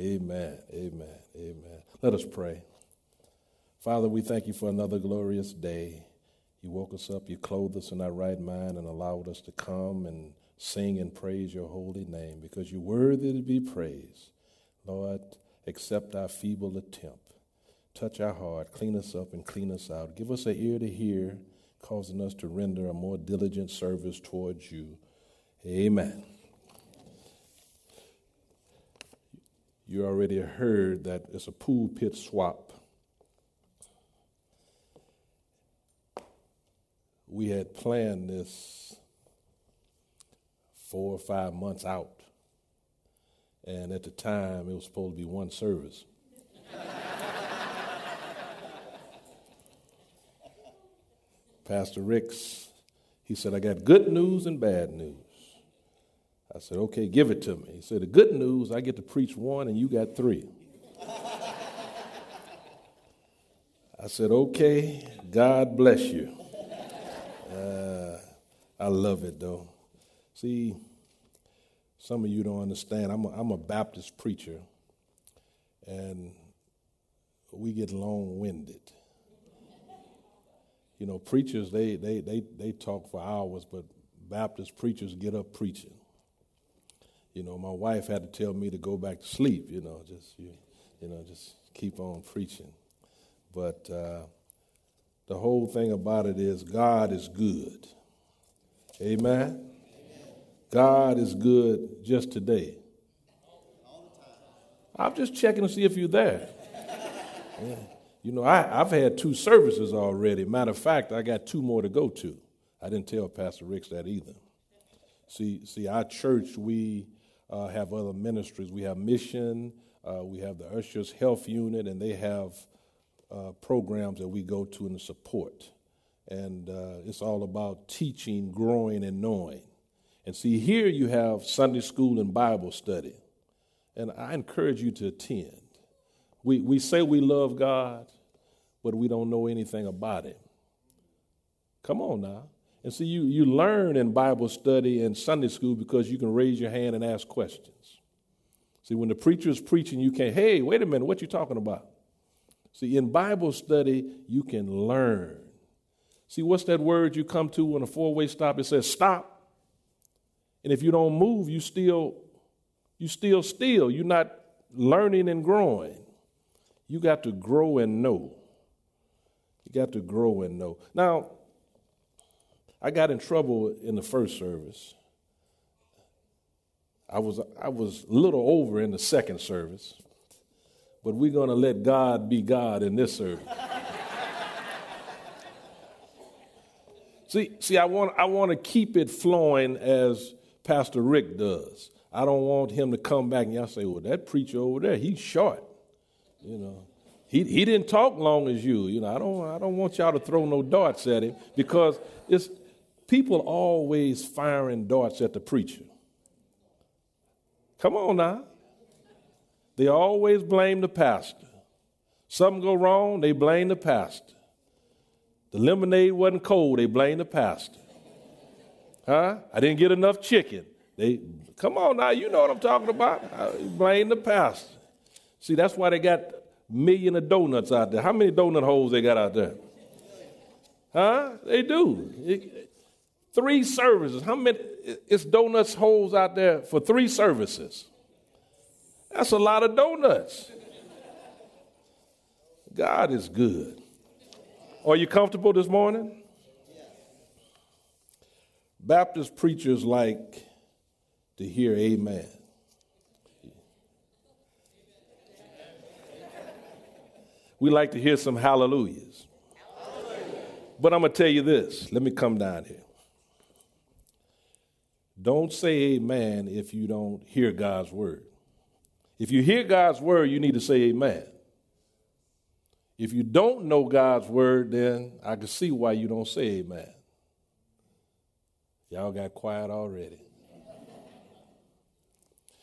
Amen. Amen. Amen. Let us pray. Father, we thank you for another glorious day. You woke us up, you clothed us in our right mind, and allowed us to come and sing and praise your holy name because you're worthy to be praised. Lord, accept our feeble attempt. Touch our heart, clean us up, and clean us out. Give us an ear to hear, causing us to render a more diligent service towards you. Amen. You already heard that it's a pulpit swap. We had planned this four or five months out. And at the time, it was supposed to be one service. Pastor Ricks, he said, I got good news and bad news. I said, okay, give it to me. He said, the good news, I get to preach one and you got three. I said, okay, God bless you. Uh, I love it though. See, some of you don't understand. I'm a, I'm a Baptist preacher, and we get long winded. You know, preachers, they, they, they, they talk for hours, but Baptist preachers get up preaching. You know, my wife had to tell me to go back to sleep, you know, just, you, you know, just keep on preaching. But uh, the whole thing about it is God is good. Amen? God is good just today. I'm just checking to see if you're there. Yeah. You know, I, have had two services already. Matter of fact, I got two more to go to. I didn't tell Pastor Ricks that either. See, see, our church, we uh, have other ministries. We have mission, uh, we have the Ushers Health Unit, and they have uh, programs that we go to and support. And uh, it's all about teaching, growing, and knowing. And see, here you have Sunday school and Bible study. And I encourage you to attend. We, we say we love God, but we don't know anything about Him. Come on now. And see, you, you learn in Bible study and Sunday school because you can raise your hand and ask questions. See, when the preacher is preaching, you can't, hey, wait a minute, what you talking about? See, in Bible study, you can learn. See, what's that word you come to when a four way stop? It says stop. And if you don't move, you still you still still. You're not learning and growing. You got to grow and know. You got to grow and know. Now, I got in trouble in the first service. I was I was a little over in the second service, but we're to let God be God in this service. see, see, I want I want to keep it flowing as Pastor Rick does. I don't want him to come back and y'all say, well, that preacher over there, he's short. You know. He, he didn't talk long as you. You know, I don't I don't want y'all to throw no darts at him because it's people always firing darts at the preacher. Come on now. They always blame the pastor. Something go wrong, they blame the pastor. The lemonade wasn't cold, they blame the pastor. Huh? I didn't get enough chicken. They come on now, you know what I'm talking about. I blame the pastor. See, that's why they got million of donuts out there. How many donut holes they got out there? Huh? They do. It, three services. How many? It's donuts holes out there for three services. That's a lot of donuts. God is good. Are you comfortable this morning? Baptist preachers like to hear amen. We like to hear some hallelujahs. But I'm going to tell you this. Let me come down here. Don't say amen if you don't hear God's word. If you hear God's word, you need to say amen. If you don't know God's word, then I can see why you don't say amen. Y'all got quiet already.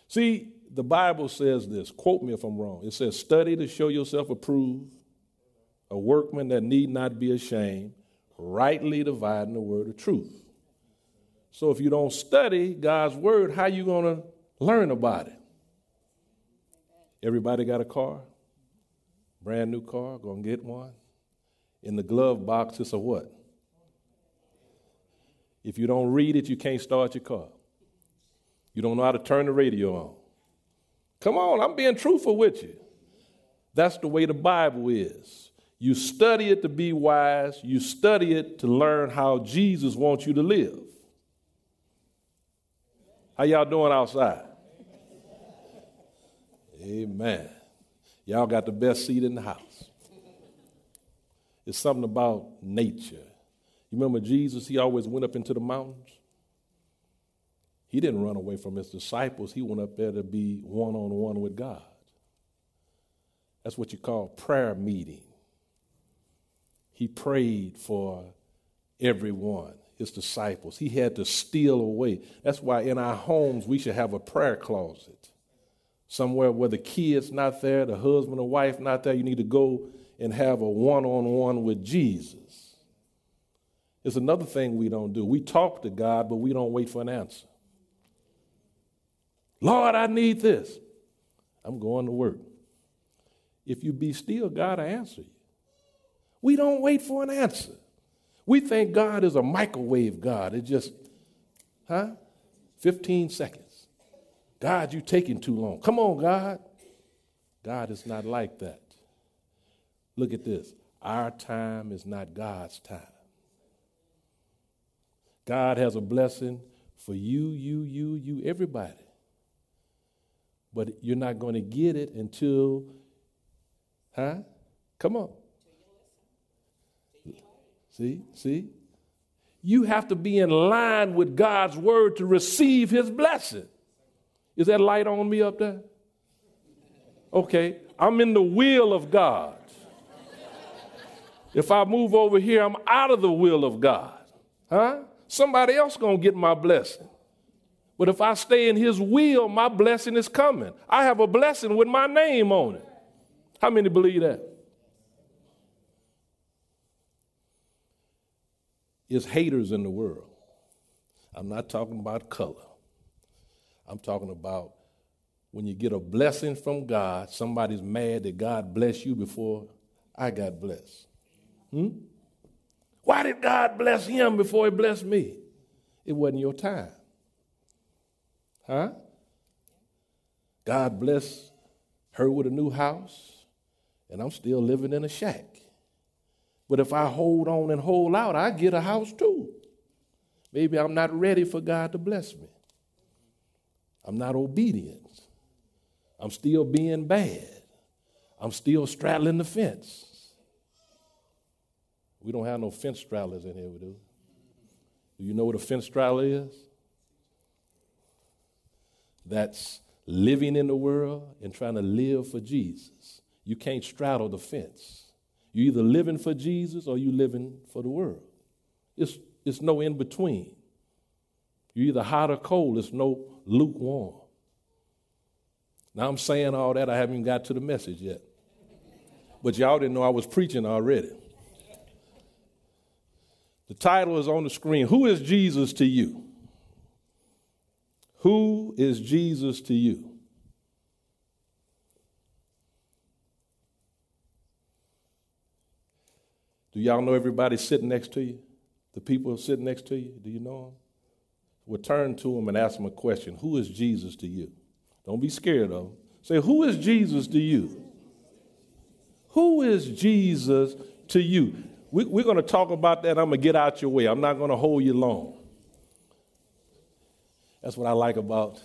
See, the Bible says this, quote me if I'm wrong. It says, Study to show yourself approved, a workman that need not be ashamed, rightly dividing the word of truth. So if you don't study God's word, how you going to learn about it? Everybody got a car? Brand new car, gonna get one. In the glove box, it's a what? If you don't read it, you can't start your car. You don't know how to turn the radio on. Come on, I'm being truthful with you. That's the way the Bible is. You study it to be wise, you study it to learn how Jesus wants you to live. How y'all doing outside? Amen. Y'all got the best seat in the house. It's something about nature. You remember Jesus, he always went up into the mountains? He didn't run away from his disciples. He went up there to be one on one with God. That's what you call prayer meeting. He prayed for everyone, his disciples. He had to steal away. That's why in our homes we should have a prayer closet. Somewhere where the kid's not there, the husband or wife not there, you need to go and have a one on one with Jesus. It's another thing we don't do. We talk to God, but we don't wait for an answer. Lord, I need this. I'm going to work. If you be still, God will answer you. We don't wait for an answer. We think God is a microwave God. It just, huh? 15 seconds. God, you're taking too long. Come on, God. God is not like that. Look at this. Our time is not God's time. God has a blessing for you, you, you, you, everybody. But you're not going to get it until, huh? Come on. See, see? You have to be in line with God's word to receive his blessing. Is that light on me up there? Okay, I'm in the will of God. If I move over here, I'm out of the will of God. Huh? Somebody else going to get my blessing. But if I stay in his will, my blessing is coming. I have a blessing with my name on it. How many believe that? Is haters in the world. I'm not talking about color. I'm talking about when you get a blessing from God, somebody's mad that God blessed you before I got blessed. Hmm? Why did God bless him before he blessed me? It wasn't your time. Huh? God bless her with a new house, and I'm still living in a shack. But if I hold on and hold out, I get a house too. Maybe I'm not ready for God to bless me. I'm not obedient. I'm still being bad. I'm still straddling the fence. We don't have no fence straddlers in here, we do. Do you know what a fence straddler is? That's living in the world and trying to live for Jesus. You can't straddle the fence. You either living for Jesus or you living for the world. It's, it's no in between. You're either hot or cold. It's no lukewarm. Now I'm saying all that, I haven't even got to the message yet. But y'all didn't know I was preaching already. The title is on the screen Who is Jesus to you? Who is Jesus to you? Do y'all know everybody sitting next to you? The people sitting next to you, do you know them? Well, turn to them and ask them a question Who is Jesus to you? Don't be scared of them. Say, Who is Jesus to you? Who is Jesus to you? We, are going to talk about that. I'm going to get out your way. I'm not going to hold you long. That's what I like about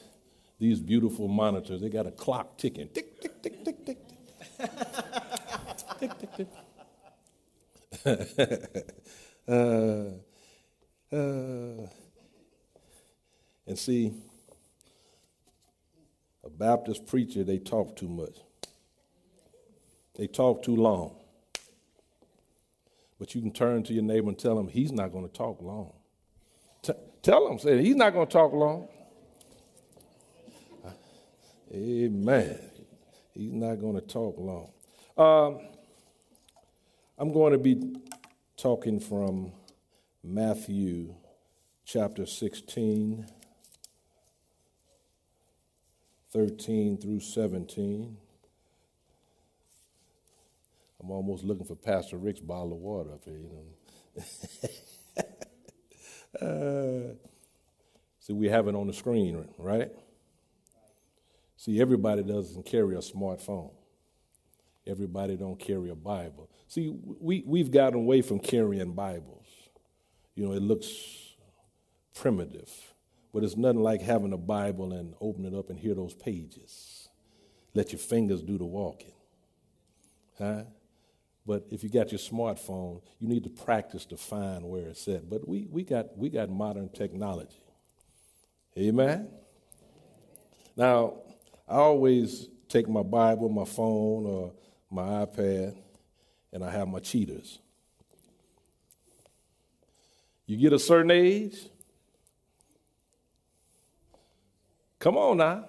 these beautiful monitors. They got a clock ticking. Tick, tick, tick, tick, tick. tick, tick, tick. uh, uh, and see, a Baptist preacher, they talk too much. They talk too long. But you can turn to your neighbor and tell him he's not going to talk long. T- tell him, say, he's not going to talk long. Amen. He's not going to talk long. Um, I'm going to be talking from Matthew chapter 16, 13 through 17. I'm almost looking for Pastor Rick's bottle of water up here, you know. uh, see, we have it on the screen, right? See, everybody doesn't carry a smartphone. Everybody don't carry a Bible. See, we, we've gotten away from carrying Bibles. You know, it looks primitive, but it's nothing like having a Bible and open it up and hear those pages. Let your fingers do the walking. Huh? But if you got your smartphone, you need to practice to find where it's at. But we, we, got, we got modern technology. Amen? Now, I always take my Bible, my phone, or my iPad, and I have my cheaters. You get a certain age, come on now.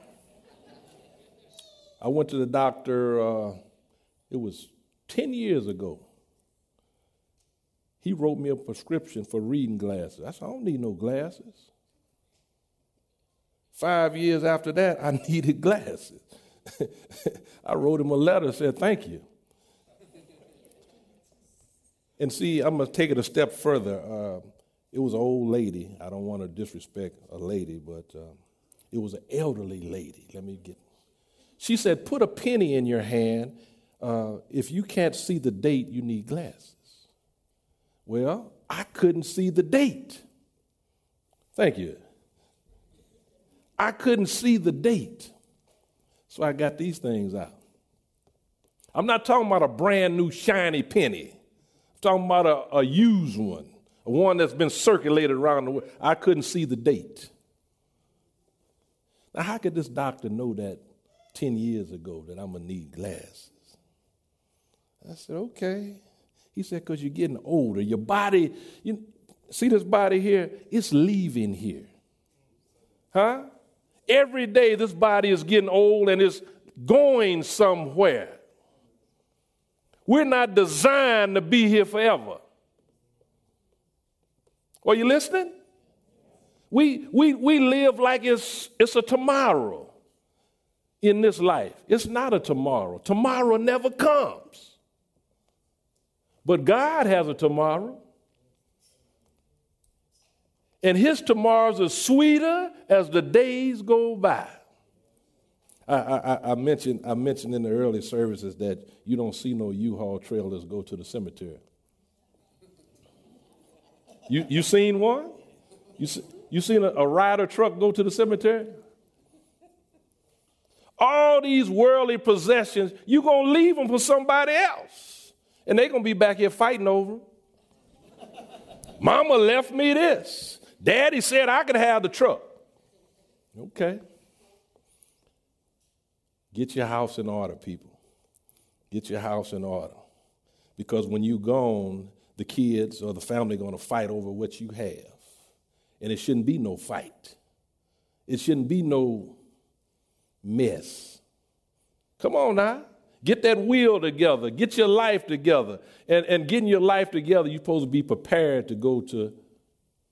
I went to the doctor, uh, it was 10 years ago. He wrote me a prescription for reading glasses. I said, I don't need no glasses. Five years after that, I needed glasses. I wrote him a letter, said, Thank you. And see, I'm going to take it a step further. Uh, it was an old lady. I don't want to disrespect a lady, but uh, it was an elderly lady. Let me get. She said, Put a penny in your hand. Uh, if you can't see the date, you need glasses. Well, I couldn't see the date. Thank you. I couldn't see the date. So I got these things out. I'm not talking about a brand new shiny penny. I'm talking about a, a used one, a one that's been circulated around the world. I couldn't see the date. Now, how could this doctor know that 10 years ago that I'm going to need glasses? I said, okay. He said, because you're getting older. Your body, you see this body here? It's leaving here. Huh? Every day, this body is getting old and it's going somewhere. We're not designed to be here forever. Are you listening? We, we, we live like it's, it's a tomorrow in this life. It's not a tomorrow. Tomorrow never comes. But God has a tomorrow. And his tomorrows are sweeter as the days go by. I, I, I, mentioned, I mentioned in the early services that you don't see no U-Haul trailers go to the cemetery. You, you seen one? You, you seen a, a Ryder truck go to the cemetery? All these worldly possessions, you're going to leave them for somebody else. And they're going to be back here fighting over them. Mama left me this. Daddy said I could have the truck. Okay. Get your house in order, people. Get your house in order. Because when you're gone, the kids or the family going to fight over what you have. And it shouldn't be no fight. It shouldn't be no mess. Come on now. Get that will together. Get your life together. And, and getting your life together, you're supposed to be prepared to go to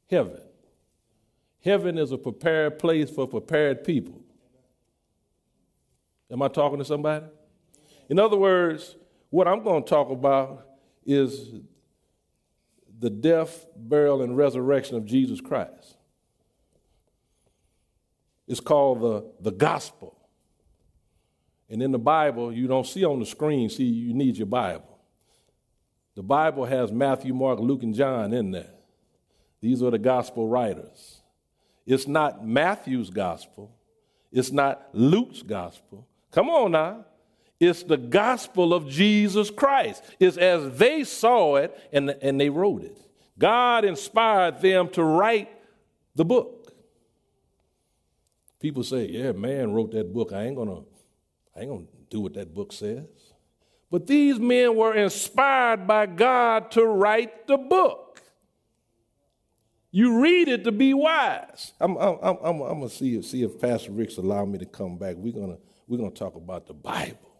heaven. Heaven is a prepared place for prepared people. Am I talking to somebody? In other words, what I'm going to talk about is the death, burial, and resurrection of Jesus Christ. It's called the, the gospel. And in the Bible, you don't see on the screen, see, you need your Bible. The Bible has Matthew, Mark, Luke, and John in there. These are the gospel writers. It's not Matthew's gospel. It's not Luke's gospel. Come on now. It's the gospel of Jesus Christ. It's as they saw it and, and they wrote it. God inspired them to write the book. People say, yeah, man wrote that book. I ain't gonna, I ain't gonna do what that book says. But these men were inspired by God to write the book. You read it to be wise. I'm, I'm, I'm, I'm, I'm to see if, see if Pastor Rick's allow me to come back. We're gonna we're gonna talk about the Bible.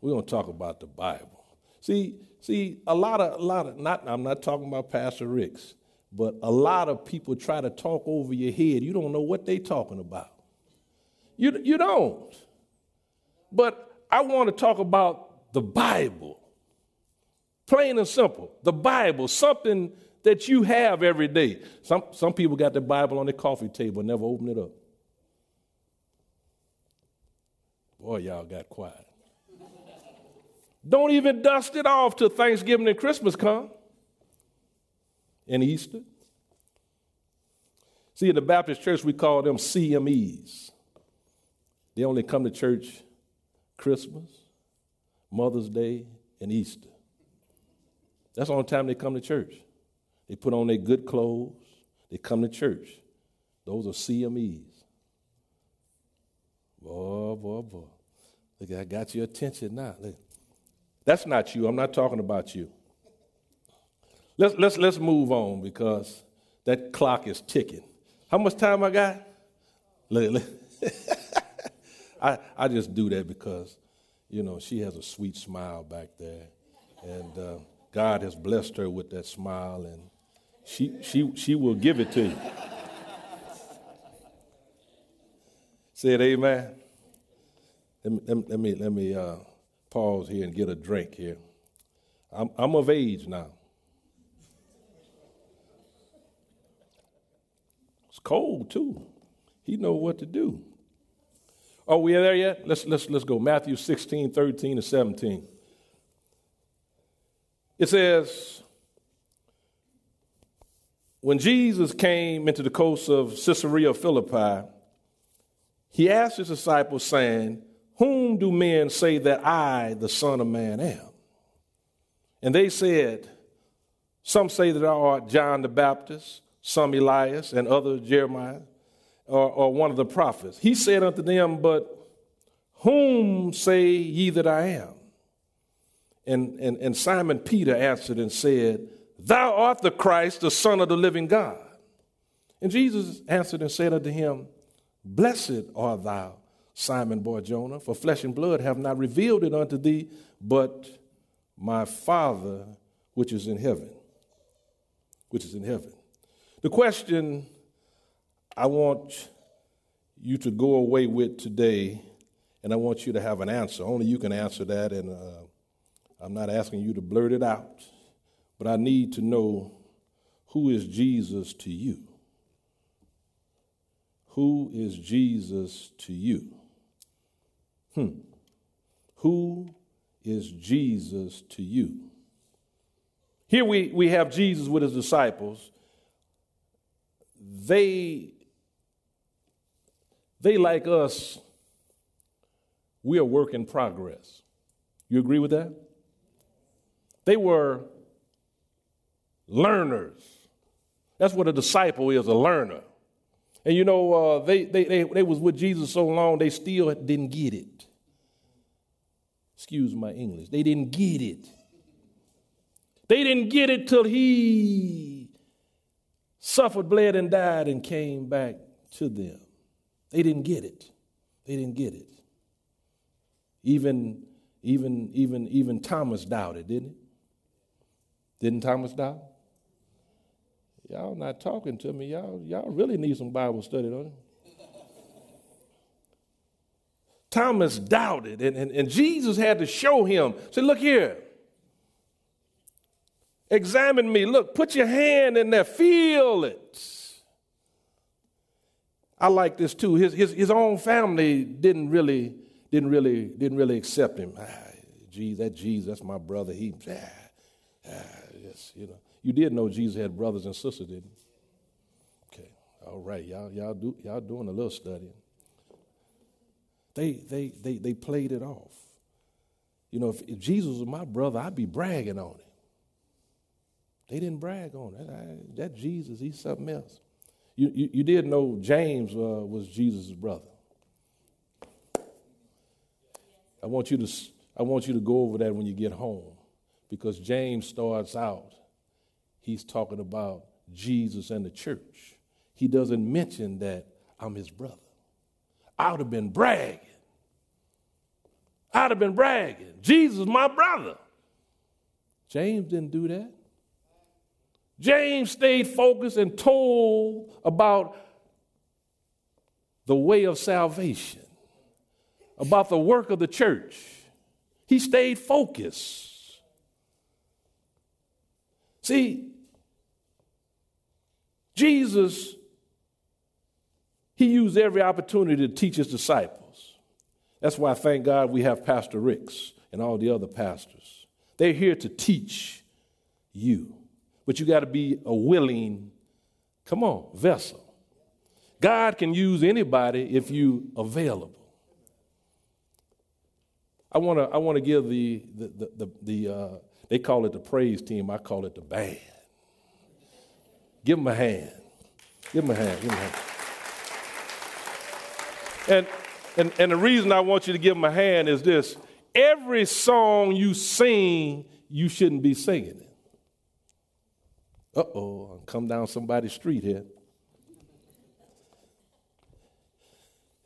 We're to talk about the Bible. See, see, a lot of, a lot of, not, I'm not talking about Pastor Rick's, but a lot of people try to talk over your head. You don't know what they're talking about. You, you don't. But I want to talk about the Bible. Plain and simple. The Bible, something that you have every day. Some, some people got the Bible on their coffee table, and never open it up. Boy, y'all got quiet. Don't even dust it off till Thanksgiving and Christmas come and Easter. See, in the Baptist church, we call them CMEs. They only come to church Christmas, Mother's Day, and Easter. That's the only time they come to church. They put on their good clothes, they come to church. Those are CMEs. Boy, boy, boy. Look, I got your attention now. Look. That's not you. I'm not talking about you. Let's, let's, let's move on because that clock is ticking. How much time I got? Look, look. I, I just do that because, you know, she has a sweet smile back there. And uh, God has blessed her with that smile, and she, she, she will give it to you. Say it, amen. Let me, let me, let me uh, pause here and get a drink here. I'm, I'm of age now. It's cold too. He know what to do. Are we there yet? Let's, let's, let's go. Matthew 16, 13 and 17. It says, When Jesus came into the coast of Caesarea Philippi, he asked his disciples, saying, Whom do men say that I, the Son of Man, am? And they said, Some say that thou art John the Baptist, some Elias, and others Jeremiah or, or one of the prophets. He said unto them, But whom say ye that I am? And, and, and Simon Peter answered and said, Thou art the Christ, the Son of the living God. And Jesus answered and said unto him, Blessed art thou, Simon Bar Jonah, for flesh and blood have not revealed it unto thee, but my Father which is in heaven. Which is in heaven. The question I want you to go away with today, and I want you to have an answer. Only you can answer that, and uh, I'm not asking you to blurt it out, but I need to know who is Jesus to you? Who is Jesus to you? Hmm. Who is Jesus to you? Here we, we have Jesus with his disciples. They they, like us, we are work in progress. You agree with that? They were learners. That's what a disciple is, a learner. And you know, uh, they, they, they, they was with Jesus so long, they still didn't get it. Excuse my English. They didn't get it. They didn't get it till he suffered, bled, and died and came back to them. They didn't get it. They didn't get it. Even, even, even, even Thomas doubted, didn't he? Didn't Thomas doubt? Y'all not talking to me. Y'all, y'all really need some Bible study, don't you? Thomas doubted, and, and, and Jesus had to show him. Say, look here. Examine me. Look, put your hand in there. Feel it. I like this too. His, his, his own family didn't really, didn't really, didn't really accept him. Ah, geez, that Jesus, that's my brother. He, ah, ah, yes, you know. You did know Jesus had brothers and sisters, didn't you? Okay, all right, y'all, y'all do, y'all doing a little studying. They, they, they, they played it off. You know, if, if Jesus was my brother, I'd be bragging on him. They didn't brag on it. That Jesus, he's something else. You, you, you did know James uh, was Jesus' brother. I want, you to, I want you to go over that when you get home because James starts out, he's talking about Jesus and the church. He doesn't mention that I'm his brother. I would have been bragging. I'd have been bragging. Jesus, my brother. James didn't do that. James stayed focused and told about the way of salvation, about the work of the church. He stayed focused. See, Jesus, he used every opportunity to teach his disciples. That's why, I thank God, we have Pastor Ricks and all the other pastors. They're here to teach you. But you got to be a willing, come on, vessel. God can use anybody if you available. I want to I want to give the the the, the, the uh, they call it the praise team. I call it the band. Give them a hand. Give them a hand. Give them a hand. And, and, and the reason I want you to give them a hand is this every song you sing, you shouldn't be singing it. Uh oh, I'm come down somebody's street here.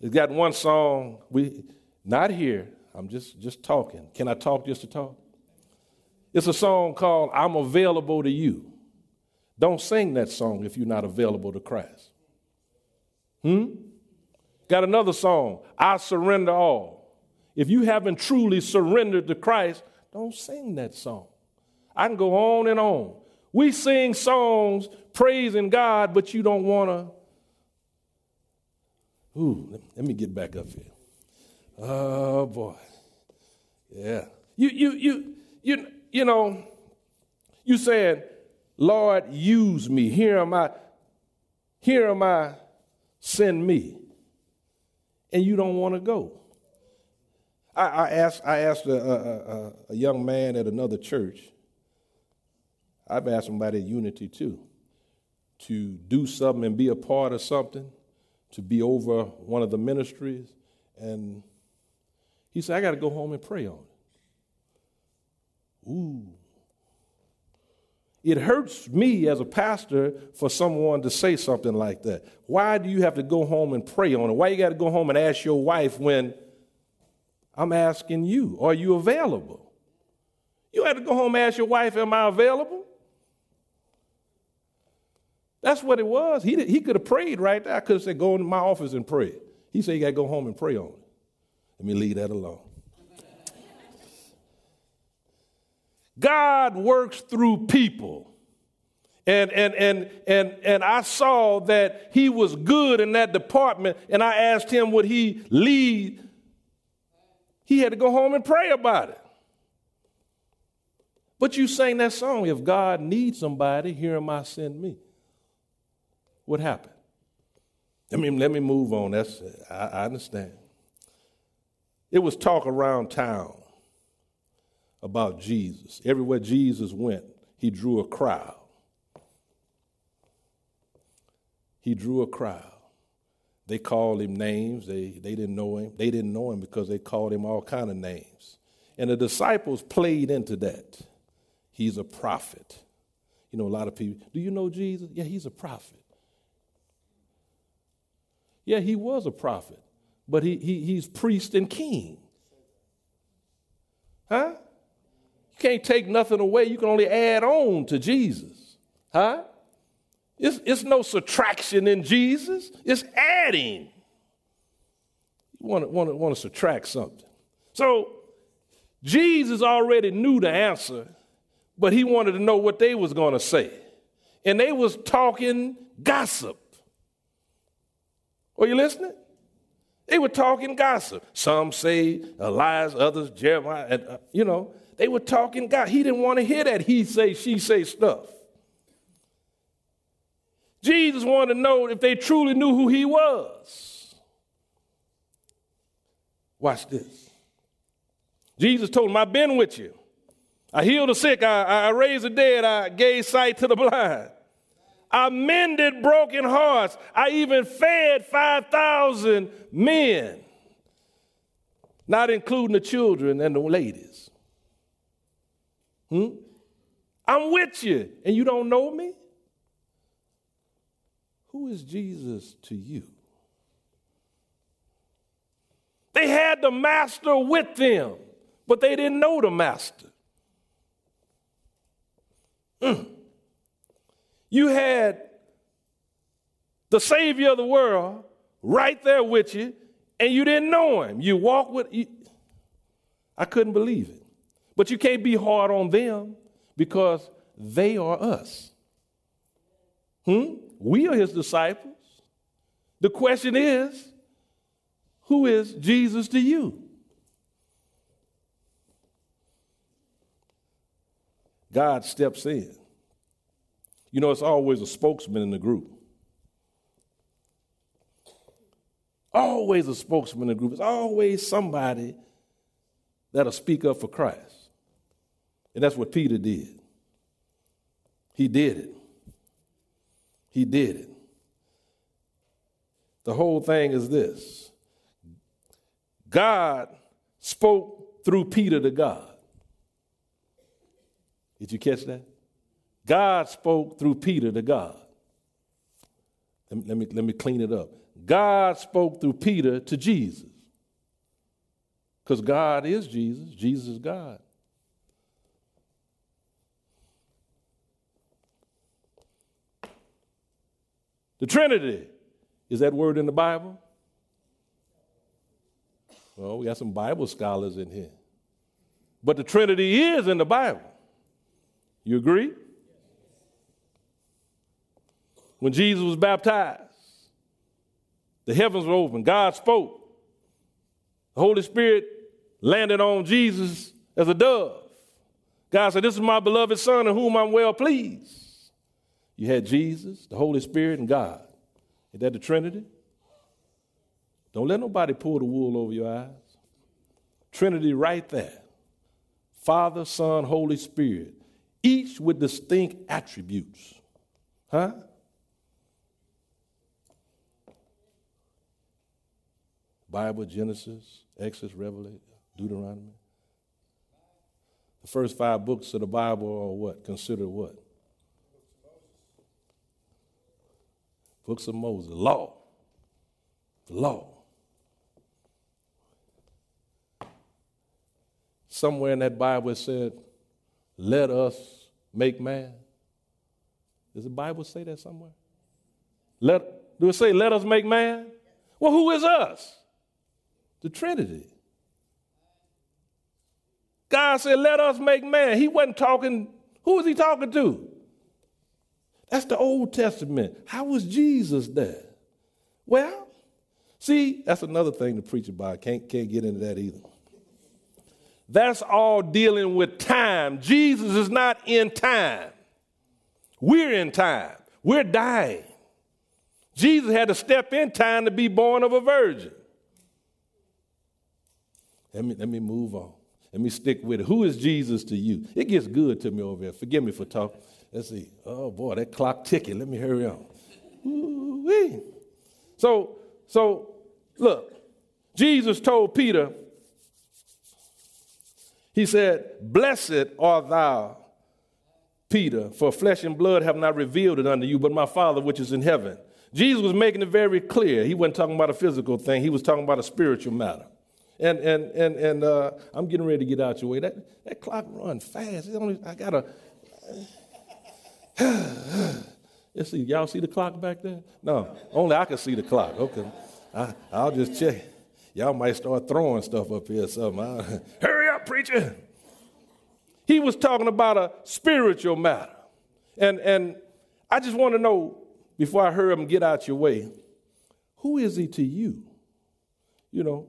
It's got one song, we not here. I'm just just talking. Can I talk just to talk? It's a song called I'm Available to You. Don't sing that song if you're not available to Christ. Hmm? Got another song, I Surrender All. If you haven't truly surrendered to Christ, don't sing that song. I can go on and on. We sing songs praising God, but you don't want to. Ooh, let me get back up here. Oh boy. Yeah. You you you you you know, you saying, Lord, use me. Here am I. Here am I. Send me. And you don't want to go. I, I, asked, I asked a, a, a, young man at another church, I've asked somebody at Unity too, to do something and be a part of something, to be over one of the ministries. And he said, I got to go home and pray on it. Ooh. It hurts me as a pastor for someone to say something like that. Why do you have to go home and pray on it? Why you got to go home and ask your wife when I'm asking you, are you available? You had to go home and ask your wife, am I available? That's what it was. He, he could have prayed right there. I could have said, go into my office and pray. He said, you got to go home and pray on it. Let me leave that alone. God works through people. And, and, and, and, and I saw that he was good in that department, and I asked him, would he lead? He had to go home and pray about it. But you sang that song, if God needs somebody, here am I, send me. What happened? I mean, let me move on. That's I, I understand. It was talk around town about Jesus. Everywhere Jesus went, he drew a crowd. He drew a crowd. They called him names. They, they didn't know him. They didn't know him because they called him all kind of names. And the disciples played into that. He's a prophet. You know, a lot of people, do you know Jesus? Yeah, he's a prophet. Yeah, he was a prophet, but he, he, he's priest and king. Huh? Can't take nothing away. You can only add on to Jesus. Huh? It's, it's no subtraction in Jesus, it's adding. You want to, want, to, want to subtract something. So Jesus already knew the answer, but he wanted to know what they was going to say. And they was talking gossip. Are you listening? They were talking gossip. Some say Elias, others Jeremiah, and, uh, you know. They were talking God. He didn't want to hear that he say, she say stuff. Jesus wanted to know if they truly knew who he was. Watch this. Jesus told him, I've been with you. I healed the sick. I, I raised the dead. I gave sight to the blind. I mended broken hearts. I even fed 5,000 men, not including the children and the ladies. Hmm? I'm with you, and you don't know me? Who is Jesus to you? They had the master with them, but they didn't know the master. Mm. You had the Savior of the world right there with you, and you didn't know him. You walk with. You, I couldn't believe it. But you can't be hard on them because they are us. Hmm? We are his disciples. The question is who is Jesus to you? God steps in. You know, it's always a spokesman in the group. Always a spokesman in the group. It's always somebody that'll speak up for Christ. And that's what Peter did. He did it. He did it. The whole thing is this God spoke through Peter to God. Did you catch that? God spoke through Peter to God. Let me, let me, clean it up. God spoke through Peter to Jesus. Because God is Jesus, Jesus is God. The Trinity, is that word in the Bible? Well, we got some Bible scholars in here. But the Trinity is in the Bible. You agree? When Jesus was baptized, the heavens were open. God spoke. The Holy Spirit landed on Jesus as a dove. God said, This is my beloved Son in whom I'm well pleased. You had Jesus, the Holy Spirit, and God. Is that the Trinity? Don't let nobody pull the wool over your eyes. Trinity right there Father, Son, Holy Spirit, each with distinct attributes. Huh? Bible, Genesis, Exodus, Revelation, Deuteronomy. The first five books of the Bible are what? Considered what? Books of Moses, law. Law. Somewhere in that Bible it said, let us make man. Does the Bible say that somewhere? Let, do it say, let us make man? Well, who is us? The Trinity. God said, let us make man. He wasn't talking, who was he talking to? That's the Old Testament. How was Jesus there? Well, see, that's another thing to preach about. Can't, can't get into that either. That's all dealing with time. Jesus is not in time. We're in time. We're dying. Jesus had to step in time to be born of a virgin. Let me, let me move on. Let me stick with it. Who is Jesus to you? It gets good to me over here. Forgive me for talking. Let's see. Oh boy, that clock ticking. Let me hurry on. Ooh-wee. So, so look, Jesus told Peter, he said, Blessed art thou, Peter, for flesh and blood have not revealed it unto you, but my Father which is in heaven. Jesus was making it very clear. He wasn't talking about a physical thing, he was talking about a spiritual matter. And and and and uh, I'm getting ready to get out your way. That that clock run fast. Only, I gotta. Let's see, y'all see the clock back there? No, only I can see the clock. Okay, I, I'll just check. Y'all might start throwing stuff up here. Something. Hurry up, preacher. He was talking about a spiritual matter, and and I just want to know before I hear him get out your way, who is he to you? You know,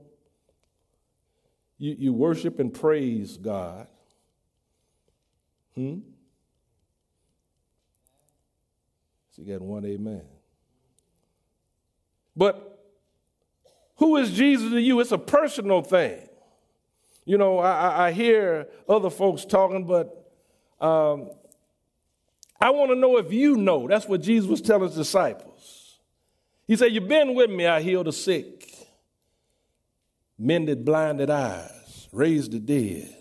you, you worship and praise God. Hmm? You got one amen. But who is Jesus to you? It's a personal thing. You know, I, I hear other folks talking, but um, I want to know if you know. That's what Jesus was telling his disciples. He said, You've been with me, I healed the sick, mended blinded eyes, raised the dead.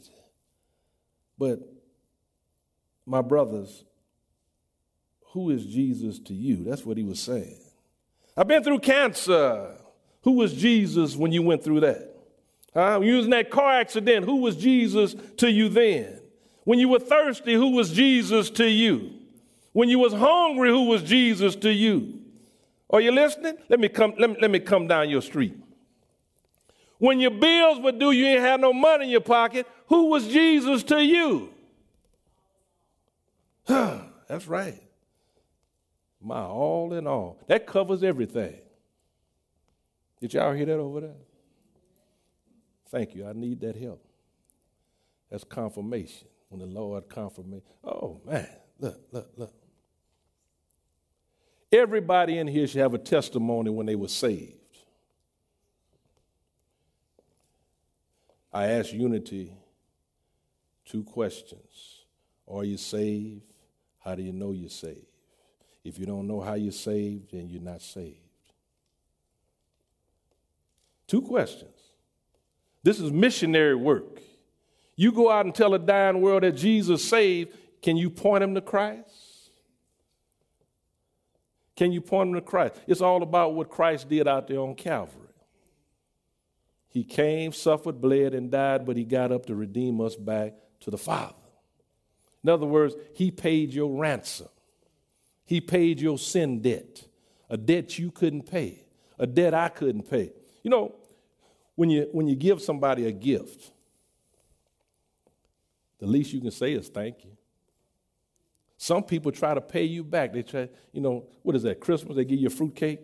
But, my brothers, who is Jesus to you? That's what he was saying. I've been through cancer. Who was Jesus when you went through that? Huh? When you was in that car accident, who was Jesus to you then? When you were thirsty, who was Jesus to you? When you was hungry, who was Jesus to you? Are you listening? Let me come, let me, let me come down your street. When your bills were due, you ain't had no money in your pocket. Who was Jesus to you? That's right. My all in all. That covers everything. Did y'all hear that over there? Thank you. I need that help. That's confirmation. When the Lord confirmation. Oh man, look, look, look. Everybody in here should have a testimony when they were saved. I asked Unity two questions Are you saved? How do you know you're saved? If you don't know how you're saved, then you're not saved. Two questions. This is missionary work. You go out and tell a dying world that Jesus saved, can you point them to Christ? Can you point them to Christ? It's all about what Christ did out there on Calvary. He came, suffered, bled, and died, but he got up to redeem us back to the Father. In other words, he paid your ransom. He paid your sin debt, a debt you couldn't pay, a debt I couldn't pay. You know, when you, when you give somebody a gift, the least you can say is thank you. Some people try to pay you back. They try, you know, what is that, Christmas? They give you a fruit cake.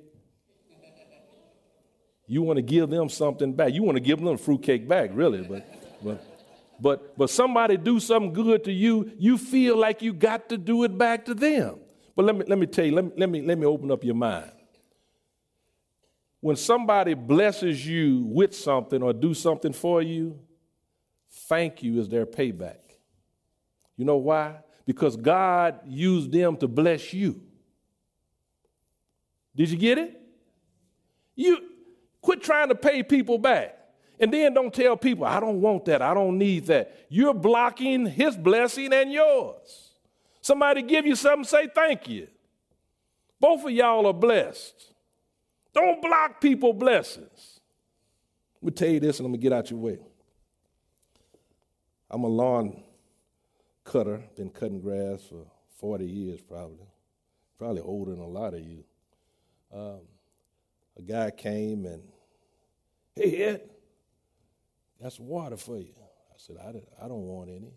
You want to give them something back. You want to give them a fruit cake back, really, but, but, but, but somebody do something good to you, you feel like you got to do it back to them. But let me, let me tell you, let me, let, me, let me open up your mind. When somebody blesses you with something or do something for you, thank you is their payback. You know why? Because God used them to bless you. Did you get it? You quit trying to pay people back. And then don't tell people, I don't want that. I don't need that. You're blocking his blessing and yours. Somebody give you something, say thank you. Both of y'all are blessed. Don't block people blessings. Let me tell you this and I'm gonna get out your way. I'm a lawn cutter, been cutting grass for 40 years probably, probably older than a lot of you. Um, a guy came and, hey, Ed, that's water for you. I said, I, I don't want any.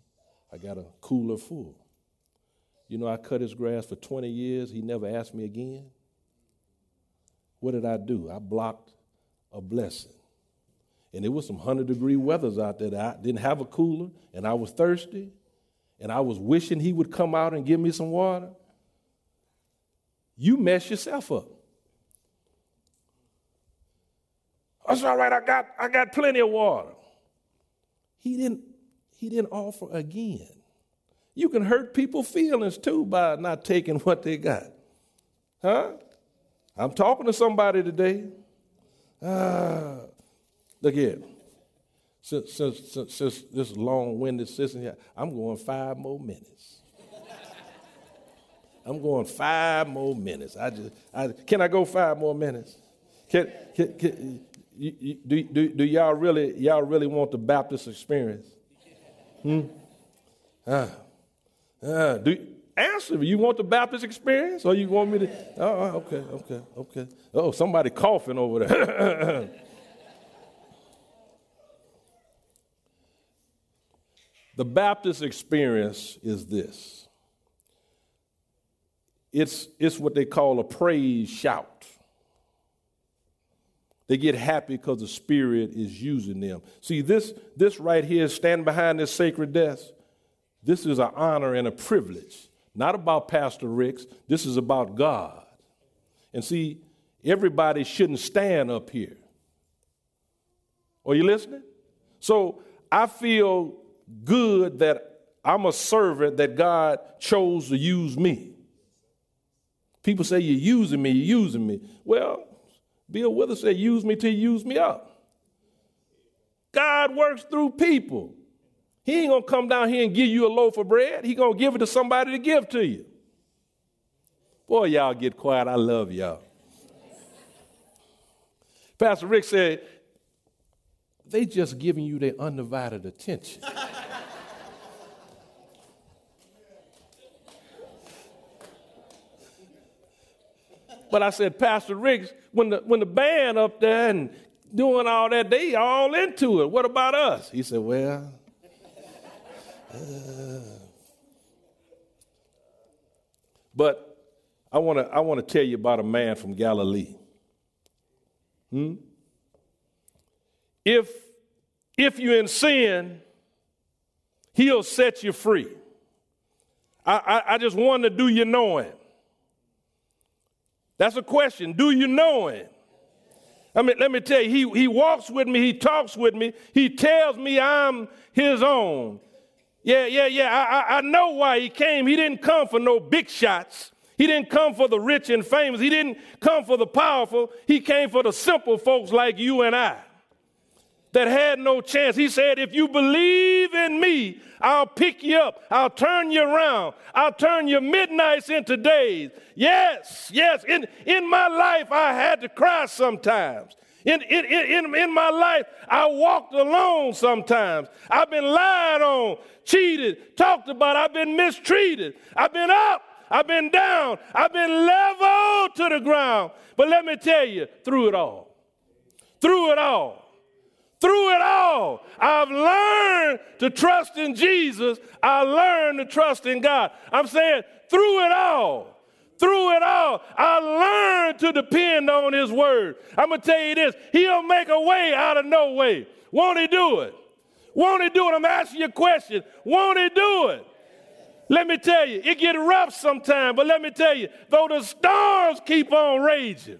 I got a cooler full. You know, I cut his grass for 20 years. He never asked me again. What did I do? I blocked a blessing. And it was some 100 degree weathers out there that I didn't have a cooler and I was thirsty and I was wishing he would come out and give me some water. You mess yourself up. That's all right, I got, I got plenty of water. He didn't, he didn't offer again. You can hurt people's feelings too by not taking what they got. Huh? I'm talking to somebody today. Uh, look here. Since, since, since, since this long winded system here, I'm going five more minutes. I'm going five more minutes. I just, I, can I go five more minutes? Can, can, can you, you, do, do, do y'all really, y'all really want the Baptist experience? Hmm? Uh, uh, do, answer me. You want the Baptist experience or you want me to? Oh, okay, okay, okay. Oh, somebody coughing over there. the Baptist experience is this it's, it's what they call a praise shout. They get happy because the Spirit is using them. See, this, this right here, stand behind this sacred desk, this is an honor and a privilege not about Pastor Ricks. This is about God. And see, everybody shouldn't stand up here. Are you listening? So I feel good that I'm a servant that God chose to use me. People say, You're using me, you're using me. Well, Bill Withers said, Use me till you use me up. God works through people. He ain't gonna come down here and give you a loaf of bread. He gonna give it to somebody to give to you. Boy, y'all get quiet. I love y'all. Pastor Rick said, they just giving you their undivided attention. but I said, Pastor Rick, when the, when the band up there and doing all that. They all into it. What about us? He said, Well, but I want to I want to tell you about a man from Galilee. Hmm? If if you're in sin, he'll set you free. I, I, I just want to do you know him? That's a question. Do you know him? I mean, let me tell you, he, he walks with me, he talks with me, he tells me I'm his own. Yeah, yeah, yeah. I, I, I know why he came. He didn't come for no big shots. He didn't come for the rich and famous. He didn't come for the powerful. He came for the simple folks like you and I that had no chance. He said, If you believe in me, I'll pick you up. I'll turn you around. I'll turn your midnights into days. Yes, yes. In, in my life, I had to cry sometimes. In, in, in, in my life, I walked alone sometimes. I've been lied on, cheated, talked about. I've been mistreated. I've been up. I've been down. I've been leveled to the ground. But let me tell you, through it all, through it all, through it all, I've learned to trust in Jesus. I learned to trust in God. I'm saying, through it all, through it all, I learned to depend on His Word. I'm going to tell you this He'll make a way out of no way. Won't He do it? Won't He do it? I'm asking you a question. Won't He do it? Let me tell you, it get rough sometimes, but let me tell you, though the storms keep on raging,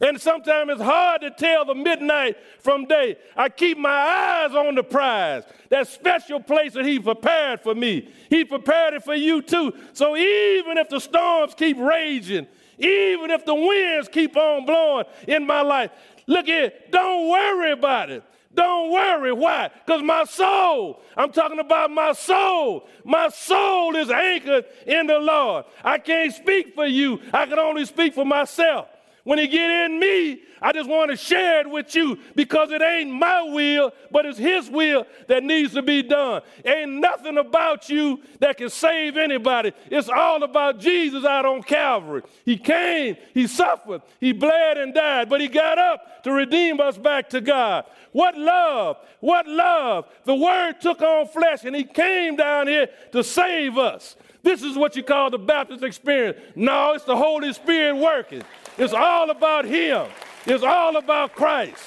and sometimes it's hard to tell the midnight from day. I keep my eyes on the prize, that special place that He prepared for me. He prepared it for you too. So even if the storms keep raging, even if the winds keep on blowing in my life, look here, don't worry about it. Don't worry. Why? Because my soul, I'm talking about my soul. My soul is anchored in the Lord. I can't speak for you, I can only speak for myself. When he get in me, I just want to share it with you because it ain't my will, but it's his will that needs to be done. Ain't nothing about you that can save anybody. It's all about Jesus out on Calvary. He came, he suffered, he bled and died, but he got up to redeem us back to God. What love, what love. The word took on flesh and he came down here to save us. This is what you call the Baptist experience. No, it's the Holy Spirit working. It's all about Him, it's all about Christ.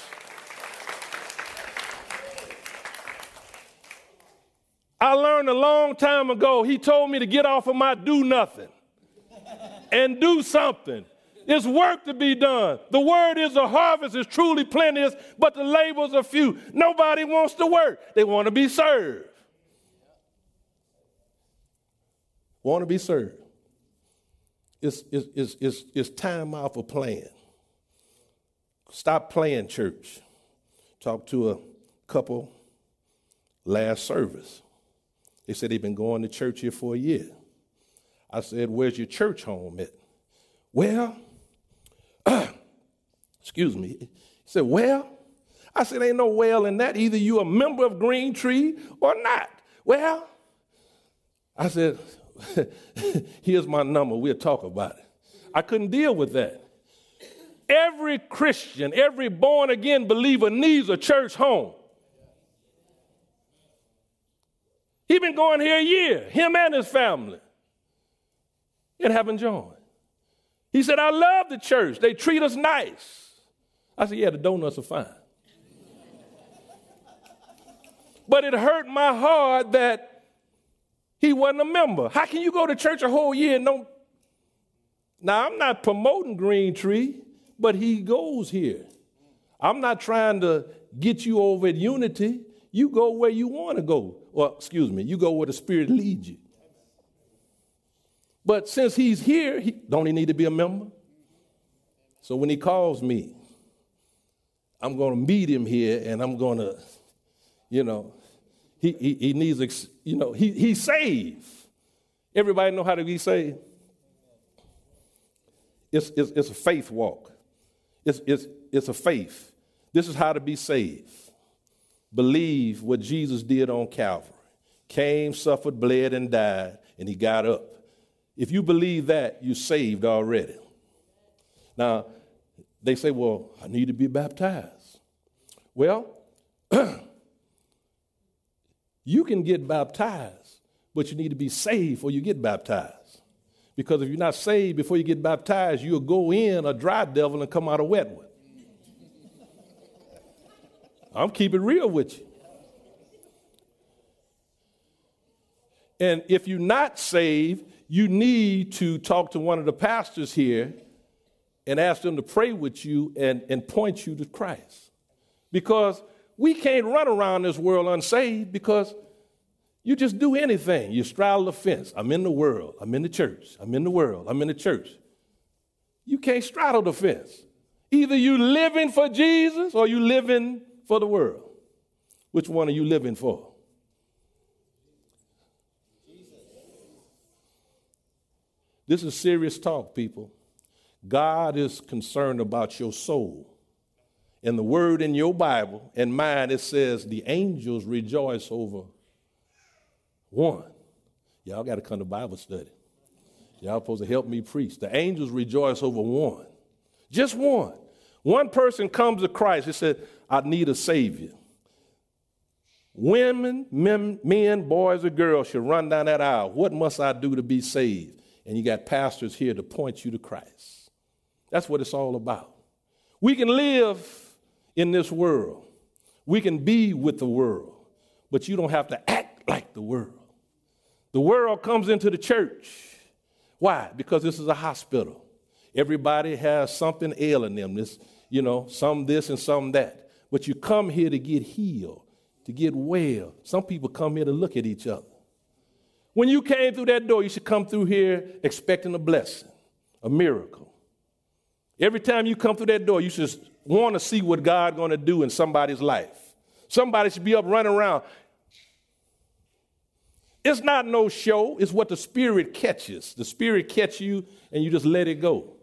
I learned a long time ago, he told me to get off of my do nothing and do something. There's work to be done. The word is the harvest is truly plenteous, but the labors are few. Nobody wants to work, they want to be served. Want to be served. It's, it's, it's, it's, time out for playing. Stop playing church. Talked to a couple last service. They said they've been going to church here for a year. I said, Where's your church home at? Well, excuse me. He said, Well, I said, Ain't no well in that. Either you a member of Green Tree or not. Well, I said, Here's my number. We'll talk about it. I couldn't deal with that. Every Christian, every born again believer needs a church home. He's been going here a year, him and his family. It haven't joined. He said, I love the church. They treat us nice. I said, Yeah, the donuts are fine. but it hurt my heart that he wasn't a member. How can you go to church a whole year and don't? Now, I'm not promoting Green Tree, but he goes here. I'm not trying to get you over at unity. You go where you want to go. Or, excuse me, you go where the Spirit leads you. But since he's here, he, don't he need to be a member? So when he calls me, I'm going to meet him here and I'm going to, you know, he, he, he needs, you know, he, he's saved. Everybody know how to be saved? It's, it's, it's a faith walk. It's, it's, it's a faith. This is how to be saved. Believe what Jesus did on Calvary. Came, suffered, bled, and died, and he got up. If you believe that, you're saved already. Now, they say, well, I need to be baptized. Well, you can get baptized, but you need to be saved before you get baptized. Because if you're not saved before you get baptized, you'll go in a dry devil and come out a wet one. I'm keeping real with you. And if you're not saved, you need to talk to one of the pastors here and ask them to pray with you and, and point you to Christ. Because we can't run around this world unsaved because you just do anything. You straddle the fence. I'm in the world. I'm in the church. I'm in the world. I'm in the church. You can't straddle the fence. Either you living for Jesus or you living for the world. Which one are you living for? This is serious talk, people. God is concerned about your soul. In the word in your Bible and mine, it says the angels rejoice over one. Y'all got to come to Bible study. Y'all supposed to help me preach. The angels rejoice over one. Just one. One person comes to Christ and said, I need a Savior. Women, men, men, boys, or girls should run down that aisle. What must I do to be saved? And you got pastors here to point you to Christ. That's what it's all about. We can live in this world, we can be with the world, but you don't have to act like the world. The world comes into the church. Why? Because this is a hospital. Everybody has something ailing them. This, you know, some this and some that. But you come here to get healed, to get well. Some people come here to look at each other. When you came through that door, you should come through here expecting a blessing, a miracle. Every time you come through that door, you should want to see what God's going to do in somebody's life. Somebody should be up running around. It's not no show, it's what the Spirit catches. The Spirit catch you and you just let it go.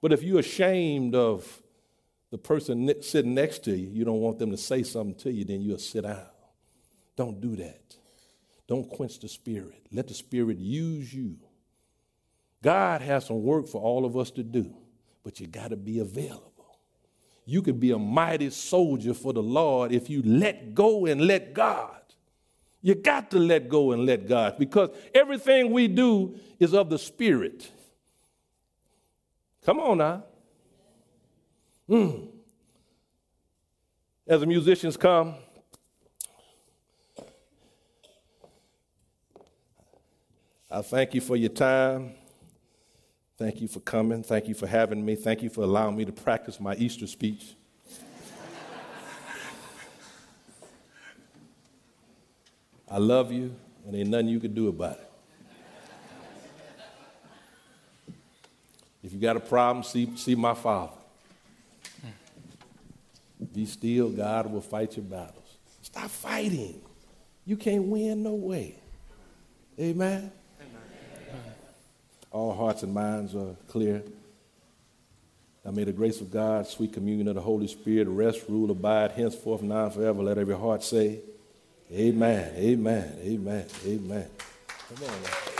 But if you're ashamed of the person sitting next to you, you don't want them to say something to you, then you'll sit down. Don't do that. Don't quench the Spirit. Let the Spirit use you. God has some work for all of us to do, but you got to be available. You could be a mighty soldier for the Lord if you let go and let God. You got to let go and let God because everything we do is of the Spirit. Come on now. Mm. As the musicians come, I thank you for your time. Thank you for coming. Thank you for having me. Thank you for allowing me to practice my Easter speech. I love you, and ain't nothing you can do about it. If you got a problem, see, see my father. Be still, God will fight your battles. Stop fighting. You can't win no way. Amen? Amen. All hearts and minds are clear. Now may the grace of God, sweet communion of the Holy Spirit, rest, rule, abide henceforth, now and forever. Let every heart say, Amen. Amen. Amen. Amen. Come on. Man.